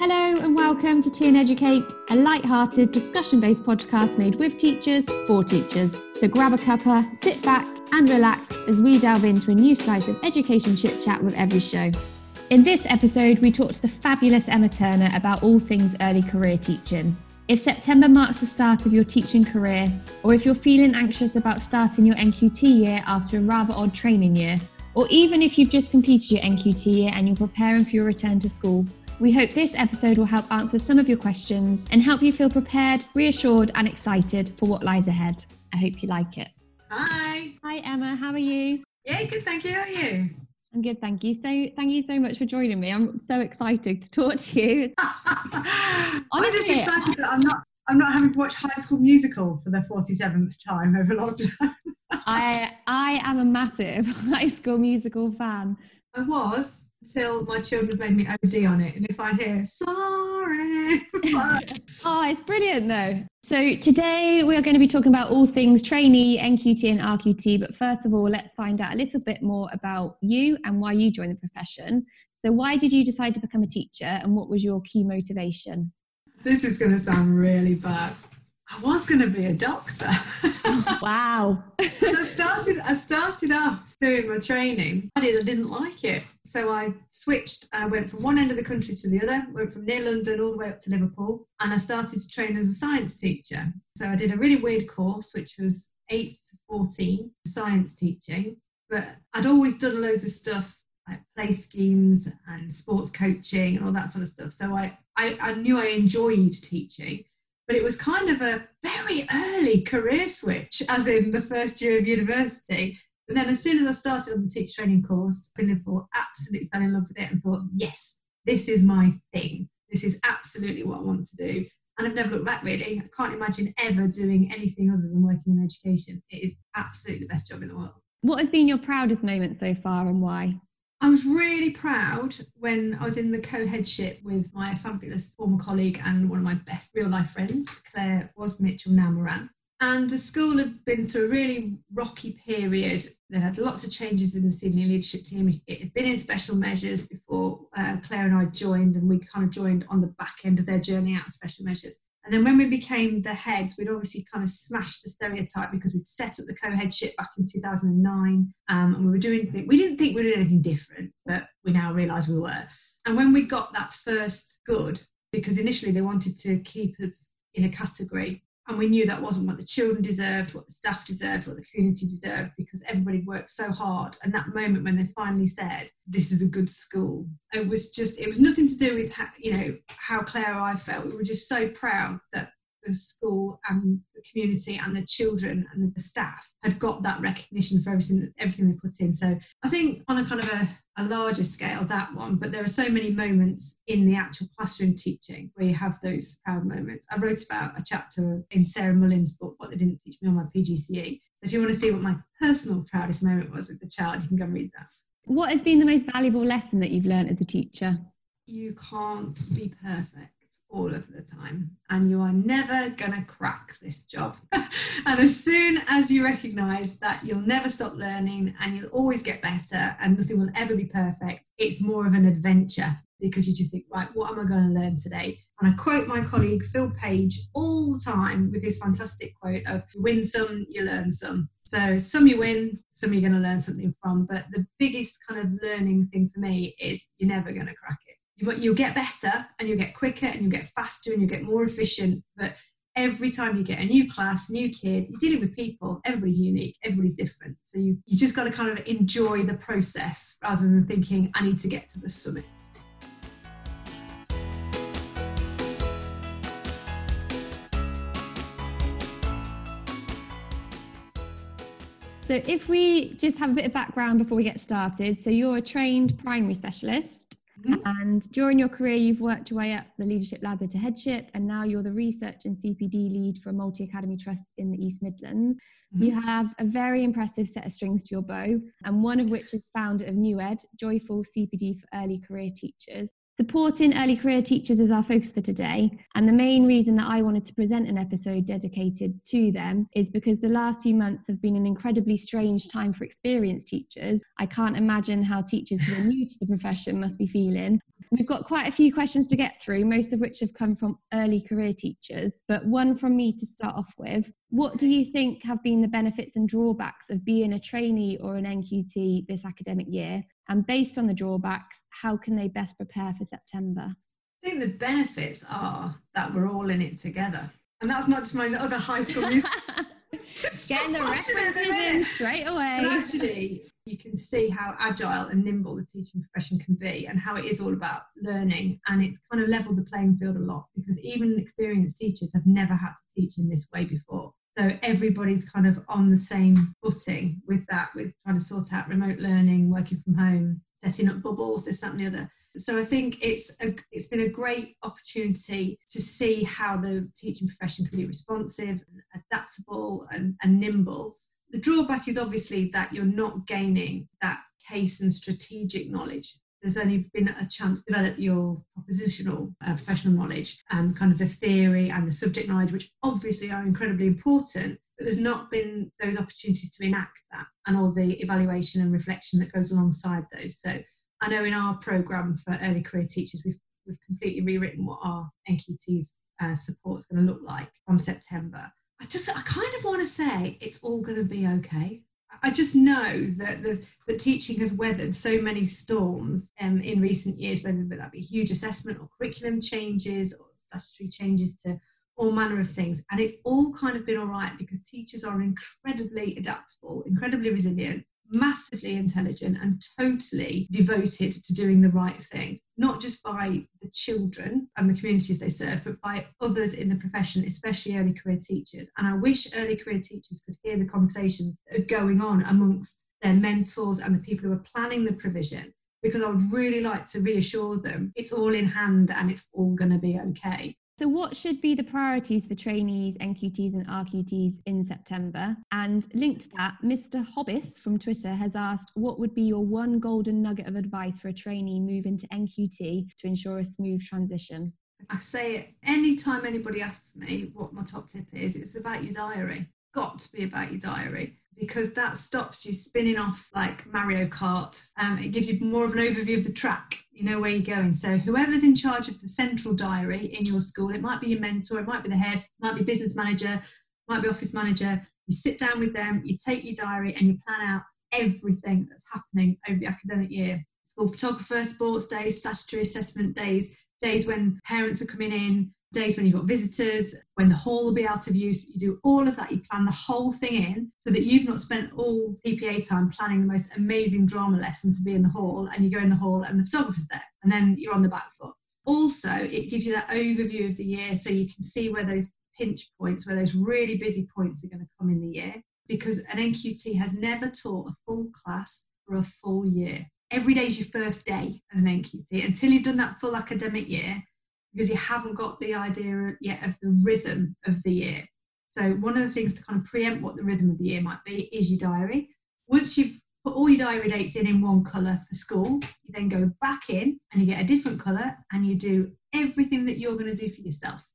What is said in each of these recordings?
Hello and welcome to Tea and Educate, a light-hearted discussion-based podcast made with teachers for teachers. So grab a cuppa, sit back and relax as we delve into a new slice of education chit-chat with every show. In this episode, we talk to the fabulous Emma Turner about all things early career teaching. If September marks the start of your teaching career, or if you're feeling anxious about starting your NQT year after a rather odd training year, or even if you've just completed your NQT year and you're preparing for your return to school, we hope this episode will help answer some of your questions and help you feel prepared, reassured, and excited for what lies ahead. I hope you like it. Hi. Hi, Emma. How are you? Yeah, good. Thank you. How are you? I'm good, thank you. So, thank you so much for joining me. I'm so excited to talk to you. I'm just excited that I'm not. I'm not having to watch High School Musical for the 47th time over lockdown. I I am a massive High School Musical fan. I was until my children made me OD on it. And if I hear sorry, oh, it's brilliant though. So today we are going to be talking about all things trainee, NQT, and RQT. But first of all, let's find out a little bit more about you and why you joined the profession. So, why did you decide to become a teacher, and what was your key motivation? This is going to sound really bad. I was going to be a doctor. wow. I started. I started off doing my training. I did. I didn't like it, so I switched. I went from one end of the country to the other. Went from near London all the way up to Liverpool, and I started to train as a science teacher. So I did a really weird course, which was eight to fourteen science teaching. But I'd always done loads of stuff like play schemes and sports coaching and all that sort of stuff. So I, I, I knew I enjoyed teaching but it was kind of a very early career switch, as in the first year of university. And then, as soon as I started on the teacher training course in Liverpool, absolutely fell in love with it and thought, yes, this is my thing. This is absolutely what I want to do. And I've never looked back really. I can't imagine ever doing anything other than working in education. It is absolutely the best job in the world. What has been your proudest moment so far and why? I was really proud when I was in the co headship with my fabulous former colleague and one of my best real life friends, Claire was Mitchell Namoran. And the school had been through a really rocky period. They had lots of changes in the senior leadership team. It had been in special measures before uh, Claire and I joined, and we kind of joined on the back end of their journey out of special measures. And then when we became the heads, we'd obviously kind of smashed the stereotype because we'd set up the co-headship back in 2009, um, and we were doing. We didn't think we were doing anything different, but we now realise we were. And when we got that first good, because initially they wanted to keep us in a category and we knew that wasn't what the children deserved, what the staff deserved, what the community deserved, because everybody worked so hard. And that moment when they finally said, "This is a good school," it was just—it was nothing to do with how, you know how Claire or I felt. We were just so proud that the school and the community and the children and the staff had got that recognition for everything everything they put in. So I think on a kind of a, a larger scale, that one, but there are so many moments in the actual classroom teaching where you have those proud moments. I wrote about a chapter in Sarah Mullin's book, What They Didn't Teach Me on my PGCE. So if you want to see what my personal proudest moment was with the child, you can go and read that. What has been the most valuable lesson that you've learned as a teacher? You can't be perfect all of the time and you are never going to crack this job. and as soon as you recognize that you'll never stop learning and you'll always get better and nothing will ever be perfect, it's more of an adventure because you just think, right, what am I going to learn today? And I quote my colleague Phil Page all the time with his fantastic quote of you win some, you learn some. So some you win, some you're going to learn something from. But the biggest kind of learning thing for me is you're never going to crack it you'll get better and you'll get quicker and you'll get faster and you'll get more efficient. But every time you get a new class, new kid, you're dealing with people, everybody's unique, everybody's different. So you, you just got to kind of enjoy the process rather than thinking, I need to get to the summit. So, if we just have a bit of background before we get started, so you're a trained primary specialist. Mm-hmm. And during your career, you've worked your way up the leadership ladder to headship, and now you're the research and CPD lead for a multi academy trust in the East Midlands. Mm-hmm. You have a very impressive set of strings to your bow, and one of which is founder of NewEd, Joyful CPD for Early Career Teachers. Supporting early career teachers is our focus for today. And the main reason that I wanted to present an episode dedicated to them is because the last few months have been an incredibly strange time for experienced teachers. I can't imagine how teachers who are new to the profession must be feeling. We've got quite a few questions to get through, most of which have come from early career teachers, but one from me to start off with. What do you think have been the benefits and drawbacks of being a trainee or an NQT this academic year? And based on the drawbacks, how can they best prepare for September? I think the benefits are that we're all in it together. And that's not just my other high school music. Getting the references in straight away. But actually, you can see how agile and nimble the teaching profession can be and how it is all about learning. And it's kind of leveled the playing field a lot because even experienced teachers have never had to teach in this way before. So everybody's kind of on the same footing with that, with trying to sort out remote learning, working from home, setting up bubbles, this, that, and the other. So I think it's a, it's been a great opportunity to see how the teaching profession can be responsive, and adaptable, and, and nimble. The drawback is obviously that you're not gaining that case and strategic knowledge there's only been a chance to develop your propositional uh, professional knowledge and kind of the theory and the subject knowledge, which obviously are incredibly important, but there's not been those opportunities to enact that and all the evaluation and reflection that goes alongside those. So I know in our programme for early career teachers, we've, we've completely rewritten what our NQT's uh, support is going to look like from September. I just, I kind of want to say it's all going to be okay. I just know that the, the teaching has weathered so many storms um, in recent years, whether that be huge assessment or curriculum changes or statutory changes to all manner of things. And it's all kind of been all right because teachers are incredibly adaptable, incredibly resilient, massively intelligent and totally devoted to doing the right thing, not just by the children and the communities they serve, but by others in the profession, especially early career teachers. And I wish early career teachers could hear the conversations that are going on amongst their mentors and the people who are planning the provision. Because I would really like to reassure them it's all in hand and it's all going to be okay. So, what should be the priorities for trainees, NQTs, and RQTs in September? And linked to that, Mr. Hobbis from Twitter has asked, What would be your one golden nugget of advice for a trainee moving to NQT to ensure a smooth transition? I say anytime anybody asks me what my top tip is, it's about your diary. Got to be about your diary because that stops you spinning off like Mario Kart. Um, it gives you more of an overview of the track. You know where you're going. So whoever's in charge of the central diary in your school, it might be your mentor, it might be the head, might be business manager, might be office manager. You sit down with them, you take your diary, and you plan out everything that's happening over the academic year. School photographer, sports days, statutory assessment days, days when parents are coming in, days when you've got visitors, when the hall will be out of use. You do all of that, you plan the whole thing in so that you've not spent all PPA time planning the most amazing drama lesson to be in the hall and you go in the hall and the photographer's there and then you're on the back foot. Also, it gives you that overview of the year so you can see where those pinch points, where those really busy points are going to come in the year because an NQT has never taught a full class for a full year. Every day is your first day as an NQT until you've done that full academic year because you haven't got the idea yet of the rhythm of the year. So, one of the things to kind of preempt what the rhythm of the year might be is your diary. Once you've put all your diary dates in in one colour for school, you then go back in and you get a different colour and you do everything that you're going to do for yourself.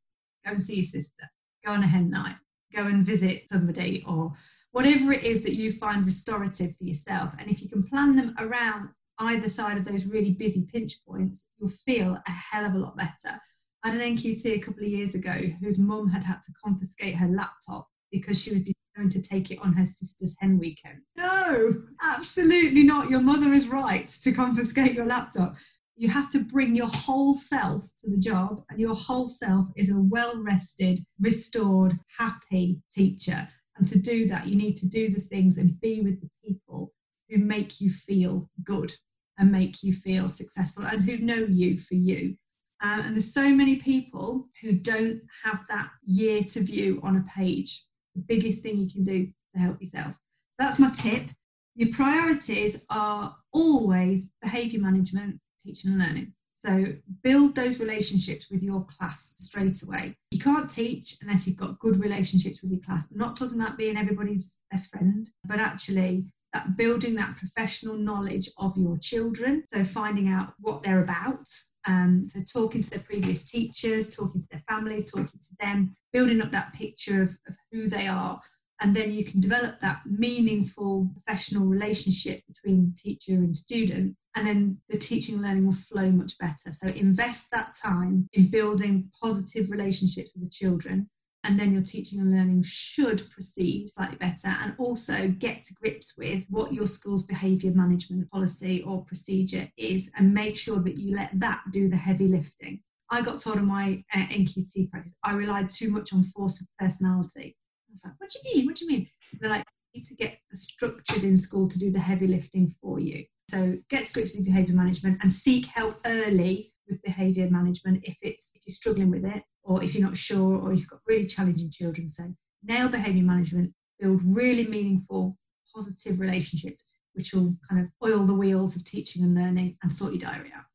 Go and see your sister, go on a hen night, go and visit somebody, or whatever it is that you find restorative for yourself. And if you can plan them around either side of those really busy pinch points, you'll feel a hell of a lot better. I had an NQT a couple of years ago whose mum had had to confiscate her laptop because she was determined to take it on her sister's hen weekend. No, absolutely not. Your mother is right to confiscate your laptop. You have to bring your whole self to the job, and your whole self is a well rested, restored, happy teacher. And to do that, you need to do the things and be with the people who make you feel good and make you feel successful and who know you for you. Uh, and there's so many people who don't have that year to view on a page. The biggest thing you can do to help yourself. That's my tip. Your priorities are always behaviour management, teaching and learning. So build those relationships with your class straight away. You can't teach unless you've got good relationships with your class. I'm not talking about being everybody's best friend, but actually that building that professional knowledge of your children. So finding out what they're about Um, so talking to their previous teachers, talking to their families, talking to them, building up that picture of, of who they are. And then you can develop that meaningful professional relationship between teacher and student. And then the teaching and learning will flow much better. So invest that time in building positive relationships with the children and then your teaching and learning should proceed slightly better and also get to grips with what your school's behaviour management policy or procedure is and make sure that you let that do the heavy lifting. I got told in my uh, NQT practice I relied too much on force of personality. I was like, what do you mean? What do you mean? They're like, you need to get the structures in school to do the heavy lifting for you. So get to grips with behaviour management and seek help early with behaviour management if it's if you're struggling with it or if you're not sure or you've got really challenging children. So nail behaviour management, build really meaningful, positive relationships, which will kind of oil the wheels of teaching and learning and sort your diary out.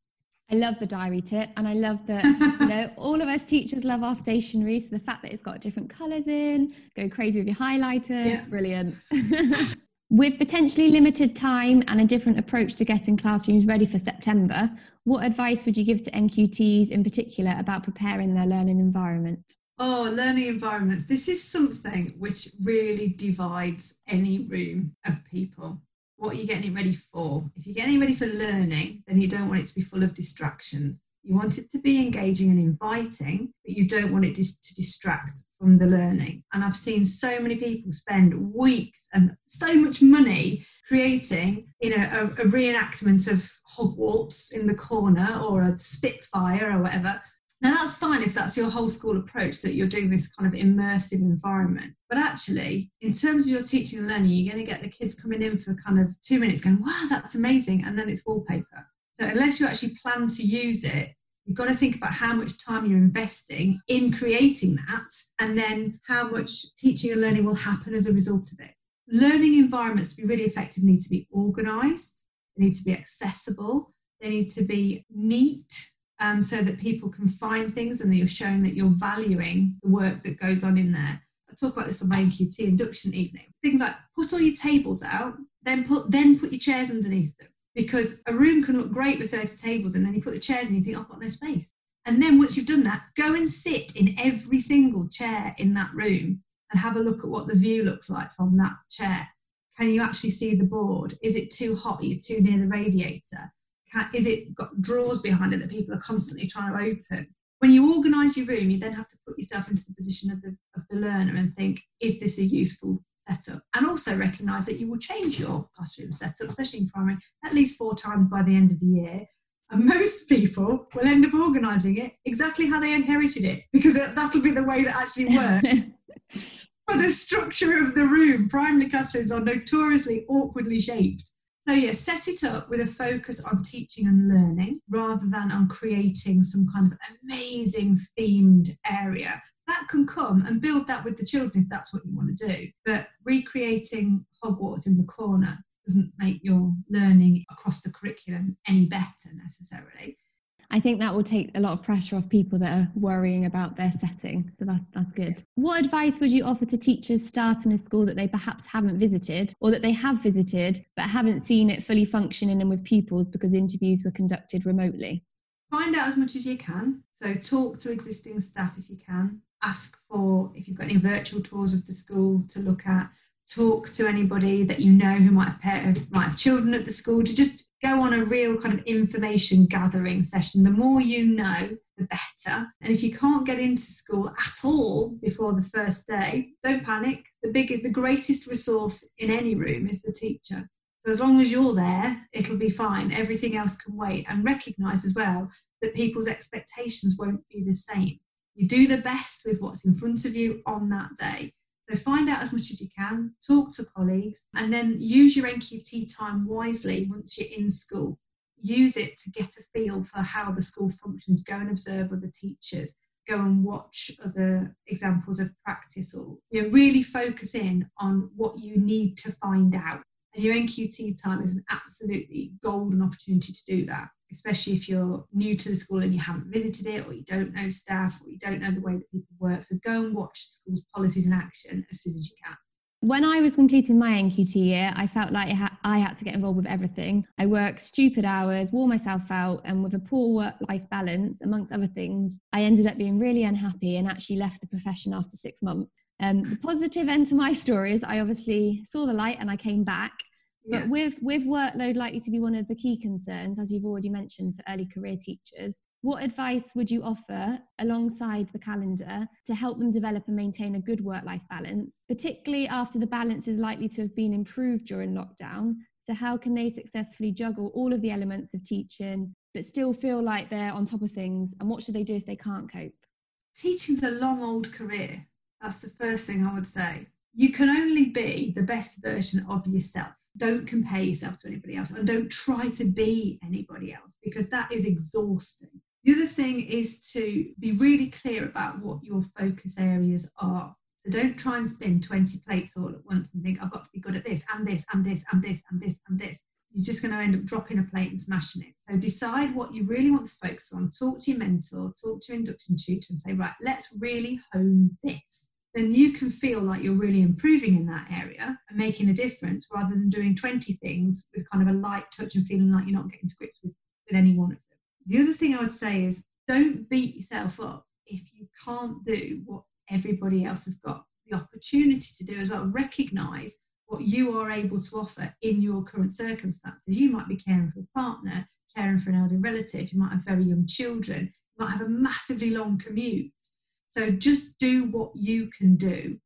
I love the diary tip, and I love that you know all of us teachers love our stationery. So the fact that it's got different colours in, go crazy with your highlighter, yeah. brilliant. with potentially limited time and a different approach to getting classrooms ready for September, what advice would you give to NQTs in particular about preparing their learning environment? Oh, learning environments. This is something which really divides any room of people. What are you getting it ready for? If you're getting it ready for learning, then you don't want it to be full of distractions. You want it to be engaging and inviting, but you don't want it to distract from the learning. And I've seen so many people spend weeks and so much money creating you know a, a, reenactment of hogwarts in the corner or a spitfire or whatever. Now that's fine if that's your whole school approach that you're doing this kind of immersive environment. But actually in terms of your teaching and learning you're going to get the kids coming in for kind of two minutes going wow that's amazing and then it's wallpaper. So unless you actually plan to use it you've got to think about how much time you're investing in creating that and then how much teaching and learning will happen as a result of it learning environments to be really effective need to be organized, they need to be accessible, they need to be neat um, so that people can find things and that you're showing that you're valuing the work that goes on in there. I talk about this on my NQT induction evening. Things like put all your tables out, then put then put your chairs underneath them. Because a room can look great with 30 tables and then you put the chairs and you think, I've got no space. And then once you've done that, go and sit in every single chair in that room and have a look at what the view looks like from that chair. Can you actually see the board? Is it too hot? You're you too near the radiator? Can, is it got drawers behind it that people are constantly trying to open? When you organise your room, you then have to put yourself into the position of the, of the learner and think, is this a useful setup? And also recognise that you will change your classroom setup, especially in primary, at least four times by the end of the year. And most people will end up organising it exactly how they inherited it because that'll be the way that actually works. For the structure of the room, primary classrooms are notoriously awkwardly shaped. So, yeah, set it up with a focus on teaching and learning rather than on creating some kind of amazing themed area. That can come and build that with the children if that's what you want to do. But recreating Hogwarts in the corner doesn't make your learning across the curriculum any better necessarily. I think that will take a lot of pressure off people that are worrying about their setting. So that's, that's good. What advice would you offer to teachers starting a school that they perhaps haven't visited or that they have visited but haven't seen it fully functioning and with pupils because interviews were conducted remotely? Find out as much as you can. So talk to existing staff if you can. Ask for, if you've got any virtual tours of the school to look at, talk to anybody that you know who might have, might have children at the school to just go on a real kind of information gathering session. The more you know, the better. And if you can't get into school at all before the first day, don't panic. The biggest, the greatest resource in any room is the teacher. So as long as you're there, it'll be fine. Everything else can wait. And recognise as well that people's expectations won't be the same. You do the best with what's in front of you on that day. So find out as much as you can, talk to colleagues, and then use your NQT time wisely once you're in school. Use it to get a feel for how the school functions. Go and observe other teachers. Go and watch other examples of practice, or you know, really focus in on what you need to find out. And your NQT time is an absolutely golden opportunity to do that especially if you're new to the school and you haven't visited it or you don't know staff or you don't know the way that people work. So go and watch the school's policies in action as soon as you can. When I was completing my NQT year, I felt like I had to get involved with everything. I worked stupid hours, wore myself out, and with a poor work life balance, amongst other things, I ended up being really unhappy and actually left the profession after six months. Um, the positive end to my story is I obviously saw the light and I came back. Yeah. But with, with workload likely to be one of the key concerns, as you've already mentioned, for early career teachers, what advice would you offer alongside the calendar to help them develop and maintain a good work life balance, particularly after the balance is likely to have been improved during lockdown? So, how can they successfully juggle all of the elements of teaching but still feel like they're on top of things? And what should they do if they can't cope? Teaching's a long old career. That's the first thing I would say. You can only be the best version of yourself. Don't compare yourself to anybody else and don't try to be anybody else because that is exhausting. The other thing is to be really clear about what your focus areas are. So don't try and spin 20 plates all at once and think, I've got to be good at this and this and this and this and this and this. You're just going to end up dropping a plate and smashing it. So decide what you really want to focus on. Talk to your mentor, talk to your induction tutor and say, right, let's really hone this. Then you can feel like you're really improving in that area and making a difference rather than doing 20 things with kind of a light touch and feeling like you're not getting to grips with, with any one of them. The other thing I would say is don't beat yourself up if you can't do what everybody else has got the opportunity to do as well. Recognize what you are able to offer in your current circumstances. You might be caring for a partner, caring for an elderly relative, you might have very young children, you might have a massively long commute. So just do what you can do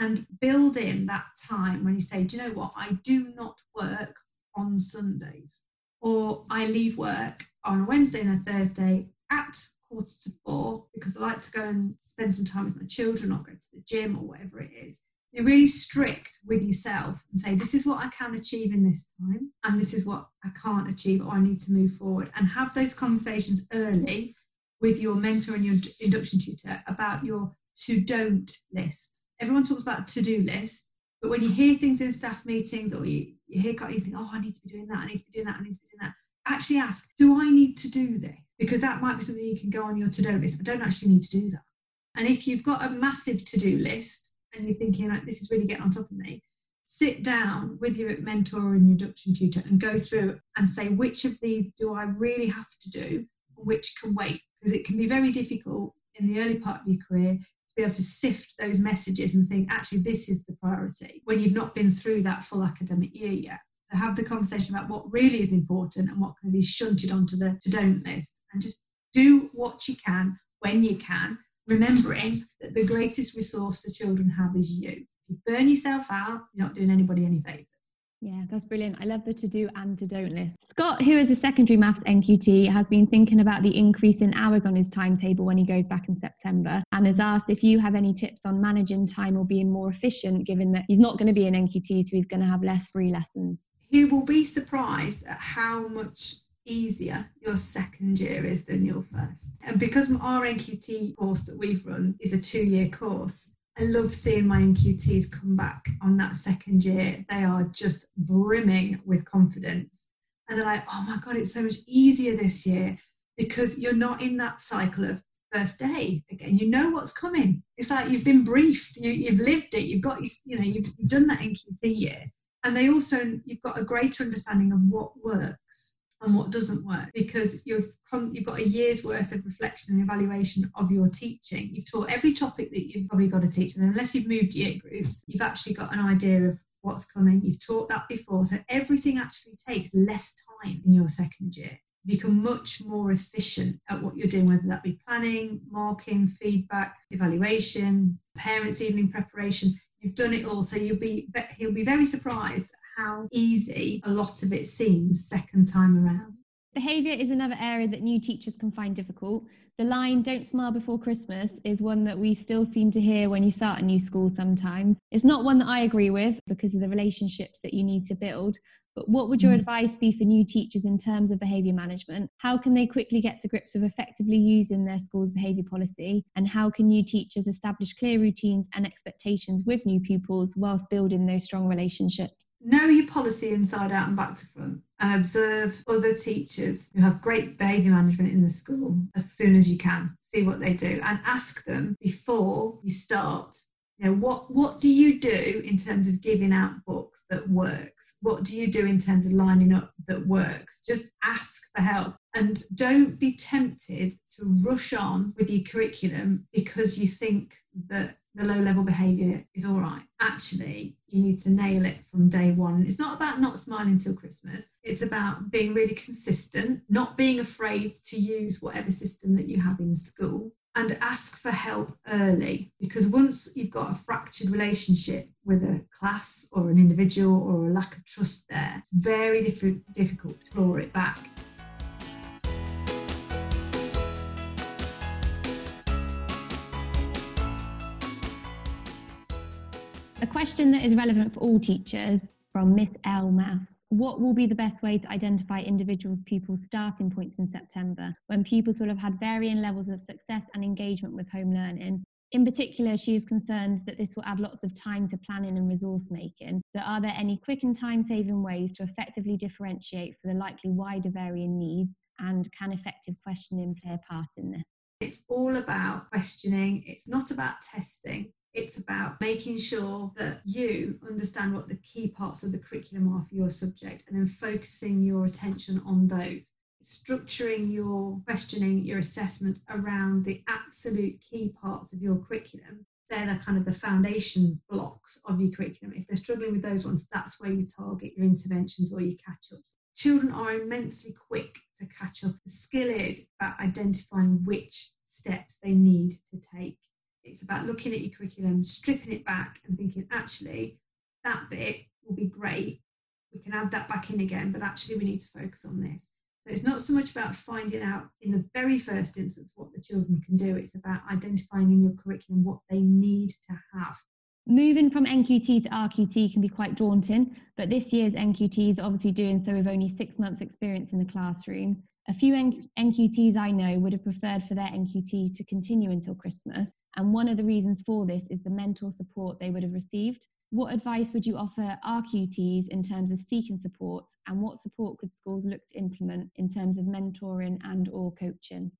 and build in that time when you say, do you know what, I do not work on Sundays or I leave work on a Wednesday and a Thursday at quarter to four because I like to go and spend some time with my children or go to the gym or whatever it is. You're really strict with yourself and say, this is what I can achieve in this time, and this is what I can't achieve, or I need to move forward. And have those conversations early with your mentor and your induction tutor about your to don't list. Everyone talks about to do list, but when you hear things in staff meetings or you, you hear, you think, oh, I need to be doing that, I need to be doing that, I need to be doing that actually ask, do I need to do this? Because that might be something you can go on your to do list. I don't actually need to do that. And if you've got a massive to do list and you're thinking, like, this is really getting on top of me, sit down with your mentor and your induction tutor and go through and say, which of these do I really have to do, which can wait? Because it can be very difficult in the early part of your career to be able to sift those messages and think, actually, this is the priority when you've not been through that full academic year yet to have the conversation about what really is important and what can be shunted onto the to don't list and just do what you can when you can, remembering that the greatest resource the children have is you. If you burn yourself out, you're not doing anybody any favours. Yeah, that's brilliant. I love the to do and to don't list. Scott, who is a secondary maths NQT, has been thinking about the increase in hours on his timetable when he goes back in September and has asked if you have any tips on managing time or being more efficient, given that he's not going to be an NQT, so he's going to have less free lessons you will be surprised at how much easier your second year is than your first. And because our NQT course that we've run is a two year course, I love seeing my NQTs come back on that second year. They are just brimming with confidence. And they're like, oh my God, it's so much easier this year because you're not in that cycle of first day again. You know what's coming. It's like you've been briefed, you, have lived it, you've got, you know, you've done that NQT year and they also you've got a greater understanding of what works and what doesn't work because you've you've got a year's worth of reflection and evaluation of your teaching. You've taught every topic that you've probably got to teach, and unless you've moved year groups, you've actually got an idea of what's coming. You've taught that before, so everything actually takes less time in your second year. You become much more efficient at what you're doing, whether that be planning, marking, feedback, evaluation, parents' evening preparation. You've done it all, so you'll be he'll be very surprised how easy a lot of it seems second time around. Behaviour is another area that new teachers can find difficult. The line, don't smile before Christmas, is one that we still seem to hear when you start a new school sometimes. It's not one that I agree with because of the relationships that you need to build, but what would your mm. advice be for new teachers in terms of behaviour management? How can they quickly get to grips with effectively using their school's behaviour policy? And how can new teachers establish clear routines and expectations with new pupils whilst building those strong relationships? Know your policy inside out and back to front and observe other teachers who have great behaviour management in the school as soon as you can. See what they do and ask them before you start You know, what, what do you do in terms of giving out books that works? What do you do in terms of lining up that works? Just ask for help and don't be tempted to rush on with your curriculum because you think that the low level behaviour is all right. Actually, you need to nail it from day one. It's not about not smiling till Christmas, it's about being really consistent, not being afraid to use whatever system that you have in school. And ask for help early because once you've got a fractured relationship with a class or an individual or a lack of trust there, it's very diff- difficult to claw it back. A question that is relevant for all teachers from Miss L Maths. What will be the best way to identify individuals' pupils' starting points in September when pupils will have had varying levels of success and engagement with home learning? In particular, she is concerned that this will add lots of time to planning and resource making. But are there any quick and time saving ways to effectively differentiate for the likely wider varying needs? And can effective questioning play a part in this? It's all about questioning, it's not about testing. It's about making sure that you understand what the key parts of the curriculum are for your subject and then focusing your attention on those. Structuring your questioning, your assessments around the absolute key parts of your curriculum. They're the kind of the foundation blocks of your curriculum. If they're struggling with those ones, that's where you target your interventions or your catch ups. Children are immensely quick to catch up. The skill is about identifying which steps they need to take it's about looking at your curriculum, stripping it back, and thinking, actually, that bit will be great. We can add that back in again, but actually, we need to focus on this. So it's not so much about finding out in the very first instance what the children can do, it's about identifying in your curriculum what they need to have. Moving from NQT to RQT can be quite daunting, but this year's NQT is obviously doing so with only six months' experience in the classroom. A few NQTs I know would have preferred for their NQT to continue until Christmas, and one of the reasons for this is the mental support they would have received. What advice would you offer RQTs in terms of seeking support and what support could schools look to implement in terms of mentoring and or coaching?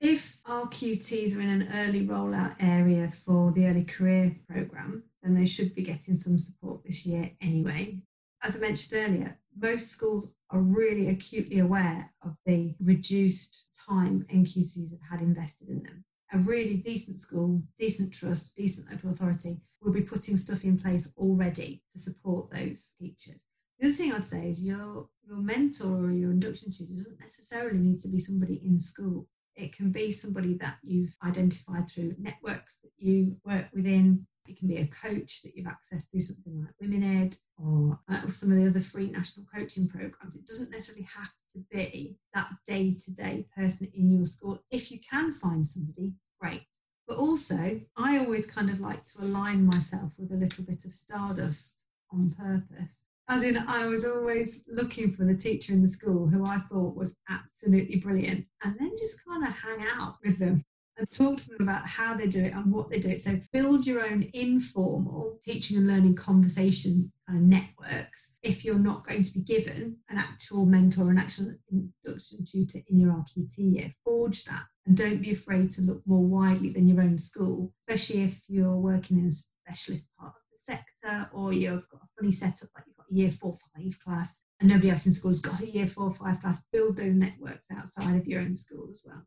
If RQTs are in an early rollout area for the early career programme, then they should be getting some support this year anyway. As I mentioned earlier, most schools are really acutely aware of the reduced time NQTs have had invested in them a really decent school, decent trust, decent local authority will be putting stuff in place already to support those teachers. The other thing I'd say is your, your mentor or your induction tutor doesn't necessarily need to be somebody in school. It can be somebody that you've identified through networks that you work within. It can be a coach that you've accessed through something like Women Ed or, uh, some of the other free national coaching programs. It doesn't necessarily have to be that day to day person in your school. If you can find somebody, great. But also, I always kind of like to align myself with a little bit of stardust on purpose. As in, I was always looking for the teacher in the school who I thought was absolutely brilliant and then just kind of hang out with them and talk to them about how they do it and what they do it. So build your own informal teaching and learning conversation of networks if you're not going to be given an actual mentor, an actual induction tutor in your RQT year. Forge that and don't be afraid to look more widely than your own school, especially if you're working in a specialist part of the sector or you've got a funny setup like you've got a year four, five class and nobody else in school has got a year four, five class. Build those networks outside of your own school as well.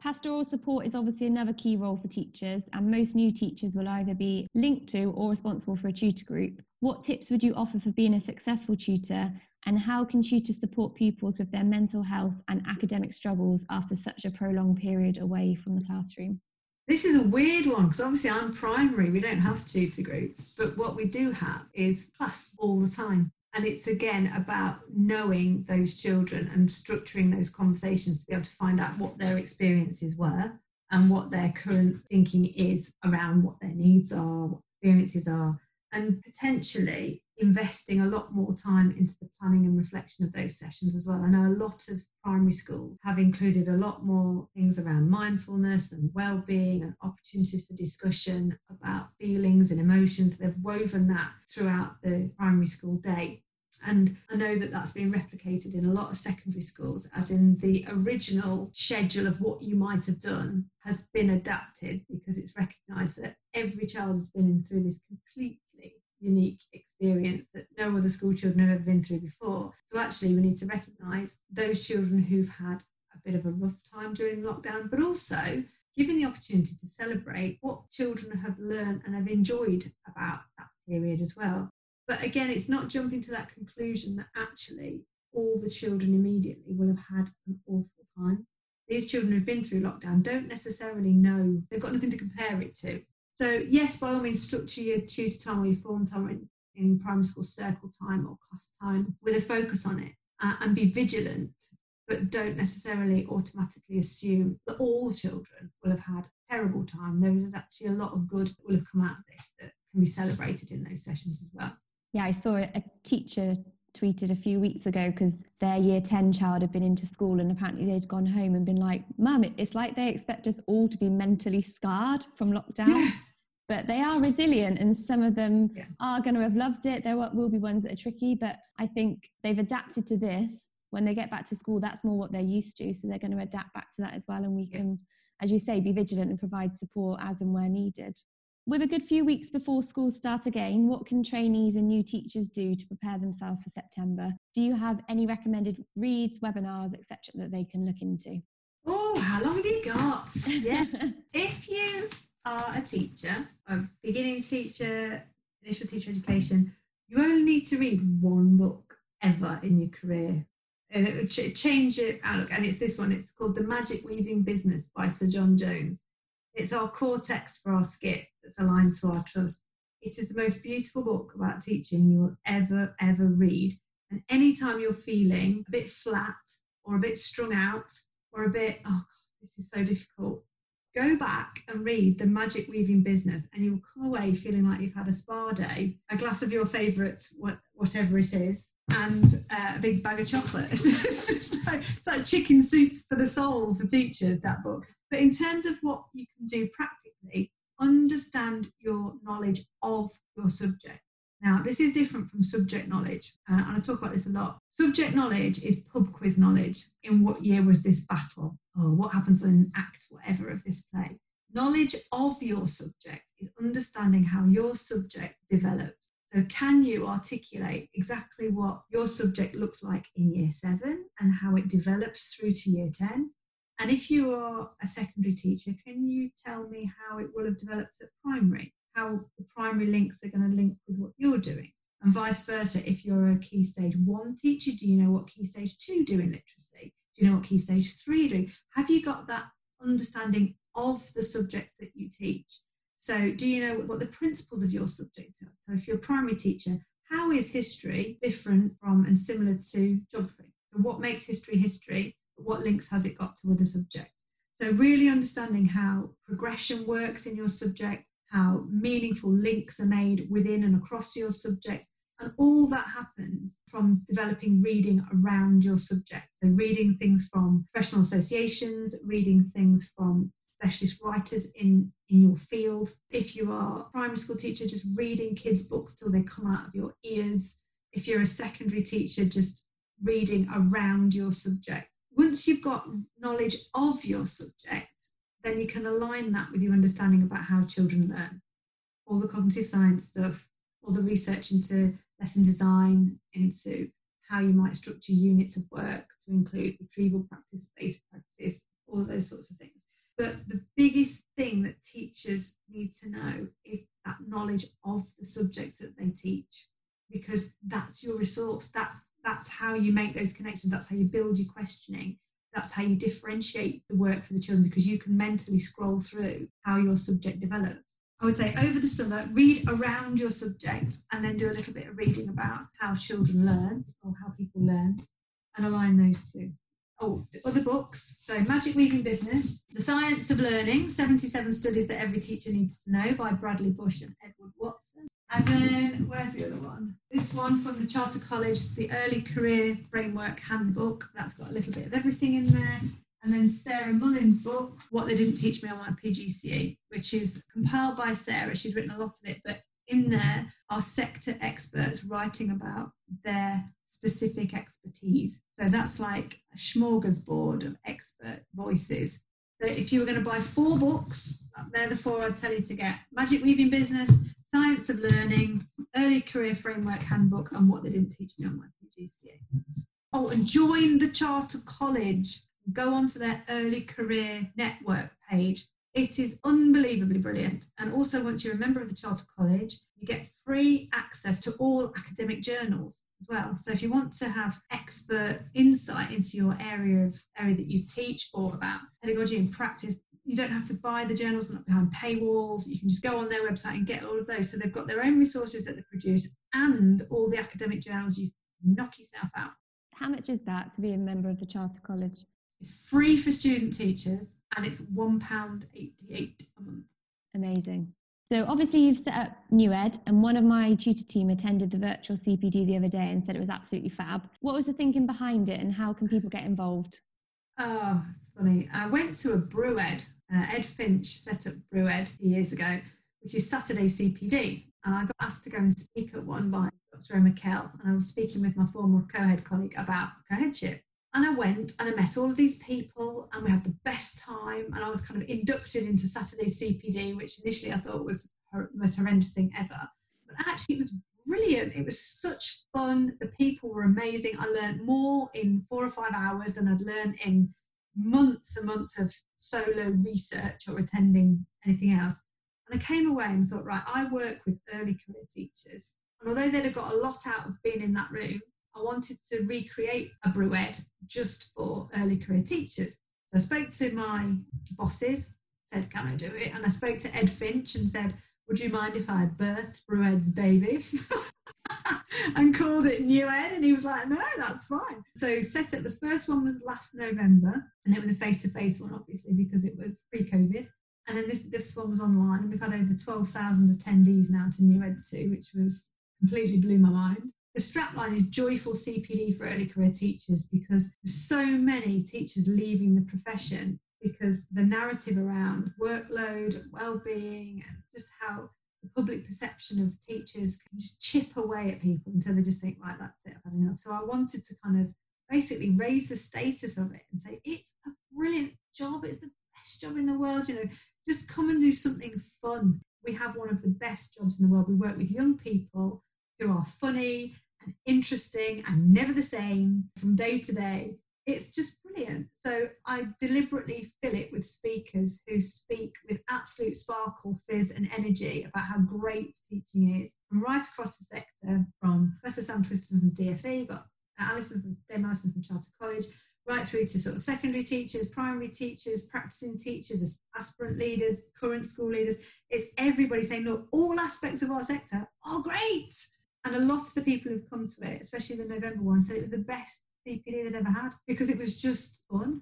Pastoral support is obviously another key role for teachers, and most new teachers will either be linked to or responsible for a tutor group. What tips would you offer for being a successful tutor, and how can tutors support pupils with their mental health and academic struggles after such a prolonged period away from the classroom? This is a weird one because obviously I'm primary, we don't have tutor groups, but what we do have is class all the time. And it's again about knowing those children and structuring those conversations to be able to find out what their experiences were and what their current thinking is around what their needs are, what experiences are, and potentially investing a lot more time into the planning and reflection of those sessions as well. I know a lot of primary schools have included a lot more things around mindfulness and well-being and opportunities for discussion about feelings and emotions. They've woven that throughout the primary school day. And I know that that's been replicated in a lot of secondary schools, as in the original schedule of what you might have done has been adapted because it's recognised that every child has been through this completely unique experience that no other school children have ever been through before. So actually, we need to recognise those children who've had a bit of a rough time during lockdown, but also given the opportunity to celebrate what children have learned and have enjoyed about that period as well. But again, it's not jumping to that conclusion that actually all the children immediately will have had an awful time. These children who've been through lockdown don't necessarily know, they've got nothing to compare it to. So, yes, by all means, structure your tutor time or your form time in, in primary school circle time or class time with a focus on it uh, and be vigilant, but don't necessarily automatically assume that all children will have had a terrible time. There is actually a lot of good that will have come out of this that can be celebrated in those sessions as well. Yeah, I saw a teacher tweeted a few weeks ago because their year 10 child had been into school and apparently they'd gone home and been like, Mum, it's like they expect us all to be mentally scarred from lockdown. Yeah. But they are resilient and some of them yeah. are going to have loved it. There will be ones that are tricky, but I think they've adapted to this. When they get back to school, that's more what they're used to. So they're going to adapt back to that as well. And we yeah. can, as you say, be vigilant and provide support as and where needed. With a good few weeks before schools start again, what can trainees and new teachers do to prepare themselves for September? Do you have any recommended reads, webinars, etc., that they can look into? Oh, how long have you got? Yeah. if you are a teacher, a beginning teacher, initial teacher education, you only need to read one book ever in your career. And it will ch- change your outlook. And it's this one, it's called The Magic Weaving Business by Sir John Jones. It's our core text for our SCITT that's aligned to our trust. It is the most beautiful book about teaching you will ever, ever read. And anytime you're feeling a bit flat or a bit strung out or a bit, oh God, this is so difficult, go back and read The Magic Weaving Business and you will come away feeling like you've had a spa day, a glass of your favourite, whatever it is, and uh, a big bag of chocolate. it's, just like, it's like chicken soup for the soul for teachers, that book. But in terms of what you can do practically, understand your knowledge of your subject. Now, this is different from subject knowledge, and I talk about this a lot. Subject knowledge is pub quiz knowledge. In what year was this battle? Or what happens in act whatever of this play? Knowledge of your subject is understanding how your subject develops. So, can you articulate exactly what your subject looks like in year seven and how it develops through to year 10? And if you are a secondary teacher, can you tell me how it will have developed at primary? How the primary links are going to link with what you're doing? And vice versa, if you're a Key Stage 1 teacher, do you know what Key Stage 2 do in literacy? Do you know what Key Stage 3 do? Have you got that understanding of the subjects that you teach? So, do you know what the principles of your subject are? So, if you're a primary teacher, how is history different from and similar to geography? So, what makes history history what links has it got to other subjects? So, really understanding how progression works in your subject, how meaningful links are made within and across your subject, and all that happens from developing reading around your subject. So, reading things from professional associations, reading things from specialist writers in, in your field. If you are a primary school teacher, just reading kids' books till they come out of your ears. If you're a secondary teacher, just reading around your subject once you've got knowledge of your subject, then you can align that with your understanding about how children learn. All the cognitive science stuff, all the research into lesson design, into how you might structure units of work to include retrieval practice, spatial practice, all those sorts of things. But the biggest thing that teachers need to know is that knowledge of the subjects that they teach, because that's your resource. That's that's how you make those connections that's how you build your questioning that's how you differentiate the work for the children because you can mentally scroll through how your subject develops. I would say over the summer read around your subject and then do a little bit of reading about how children learn or how people learn and align those two. oh other books. So magic weaving business the science of learning 77 studies that every teacher needs to know by bradley Busch and edward watson and then where's the other one? This one from the Charter College, the Early Career Framework Handbook. That's got a little bit of everything in there. And then Sarah Mullin's book, What They Didn't Teach Me on My PGCE, which is compiled by Sarah. She's written a lot of it, but in there are sector experts writing about their specific expertise. So that's like a smorgasbord of expert voices. So if you were going to buy four books, they're the four I'd tell you to get Magic Weaving Business, Science of Learning, Early Career Framework Handbook, and What They Didn't Teach Me on my PGCE. Oh, and join the Charter College. Go onto their Early Career Network page. It is unbelievably brilliant. And also, once you're a member of the Charter College, you get free access to all academic journals as well. So if you want to have expert insight into your area of area that you teach or about pedagogy and practice, you don't have to buy the journals, they're not behind paywalls. You can just go on their website and get all of those. So they've got their own resources that they produce and all the academic journals. You knock yourself out. How much is that to be a member of the Charter College? It's free for student teachers and it's £1.88 a month. Amazing. So obviously you've set up New Ed and one of my tutor team attended the virtual CPD the other day and said it was absolutely fab. What was the thinking behind it and how can people get involved? Oh, it's funny. I went to a BrewEd. Uh, Ed Finch set up BrewEd a few years ago, which is Saturday CPD. And I got asked to go and speak at one by Dr. Emma Kell. And I was speaking with my former co-head colleague about co-headship. And I went and I met all of these people and we had the best time. And I was kind of inducted into Saturday CPD, which initially I thought was the most horrendous thing ever. But actually, it was brilliant. It was such fun. The people were amazing. I learned more in four or five hours than I'd learned in months and months of solo research or attending anything else. And I came away and thought, right, I work with early career teachers. And although they'd have got a lot out of being in that room, I wanted to recreate a BrewEd just for early career teachers. So I spoke to my bosses, said, Can I do it? And I spoke to Ed Finch and said, Would you mind if I birthed BrewEd's baby? and called it New Ed, and he was like, No, that's fine. So set up the first one was last November, and it was a face to face one, obviously, because it was pre COVID. And then this, this one was online, and we've had over 12,000 attendees now to New Ed 2, which was completely blew my mind the strapline is joyful CPD for early career teachers because so many teachers leaving the profession because the narrative around workload, well-being, and just how public perception of teachers can just chip away at people until they just think, right, that's it, I've had enough. So I wanted to kind of basically raise the status of it and say, it's a brilliant job, it's the best job in the world, you know, just come and do something fun. We have one of the best jobs in the world. We work with young people who are funny and interesting and never the same from day to day. It's just brilliant. So I deliberately fill it with speakers who speak with absolute sparkle, fizz, and energy about how great teaching is from right across the sector, from Professor Sam Twiselton from DFE, got Alison from Dame Alison from Chartered College, right through to sort of secondary teachers, primary teachers, practicing teachers, aspirant leaders, current school leaders. It's everybody saying, look, all aspects of our sector are great. And a lot of the people who've come to it, especially the November one, so it was the best CPD they'd ever had because it was just fun.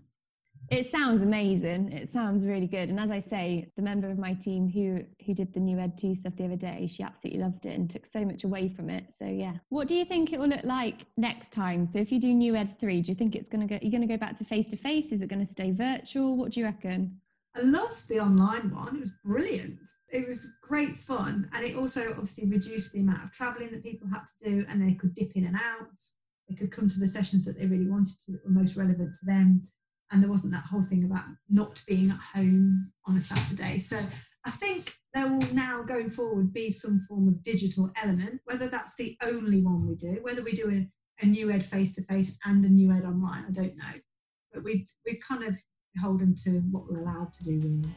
It sounds amazing. It sounds really good. And as I say, the member of my team who who did the new Ed 2 stuff the other day, she absolutely loved it and took so much away from it. So yeah. What do you think it will look like next time? So if you do new Ed 3, do you think it's gonna go you're gonna go back to face to face? Is it gonna stay virtual? What do you reckon? I loved the online one. It was brilliant. It was great fun. And it also obviously reduced the amount of travelling that people had to do and they could dip in and out. They could come to the sessions that they really wanted to that were most relevant to them. And there wasn't that whole thing about not being at home on a Saturday. So I think there will now going forward be some form of digital element, whether that's the only one we do, whether we do a, a new ed face to face and a new ed online, I don't know. But we we kind of beholden to what we're allowed to do, really.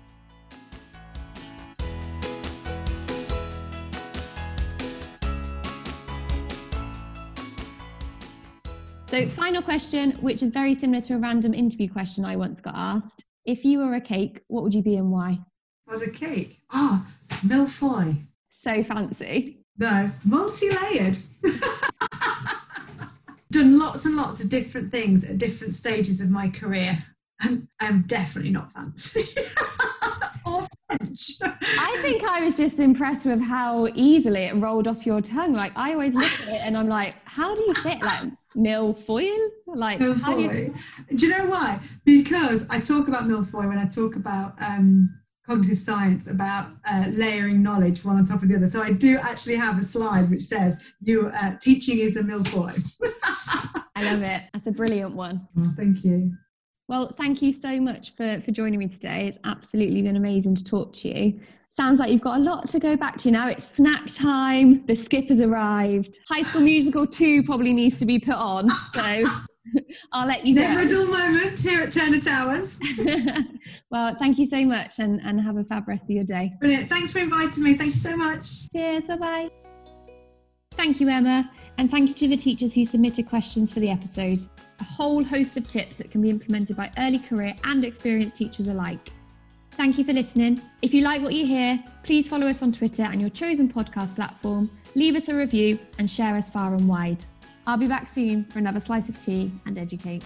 So, final question, which is very similar to a random interview question I once got asked. If you were a cake, what would you be and why? Was a cake? Ah, oh, millefeuille. So fancy. No, multi-layered. Done lots and lots of different things at different stages of my career and I'm definitely not fancy. I think I was just impressed with how easily it rolled off your tongue. Like I always look at it and I'm like, how do you say it? Like milfoil? Like millefeuille. Do, you... do you know why? Because I talk about milfoil when I talk about um, cognitive science about uh, layering knowledge one on top of the other. So I do actually have a slide which says you uh, teaching is a milfoil. I love it. That's a brilliant one. Oh, thank you. Well, thank you so much for, for joining me today. It's absolutely been amazing to talk to you. Sounds like you've got a lot to go back to now. It's snack time, the skip has arrived. High School Musical 2 probably needs to be put on. So I'll let you Never a dull moment here at Turner Towers. well, thank you so much and, and have a fab rest of your day. Brilliant. Thanks for inviting me. Thank you so much. Cheers. Bye bye. Thank you, Emma. And thank you to the teachers who submitted questions for the episode a whole host of tips that can be implemented by early career and experienced teachers alike. Thank you for listening. If you like what you hear, please follow us on Twitter and your chosen podcast platform, leave us a review, and share us far and wide. I'll be back soon for another slice of tea and educate.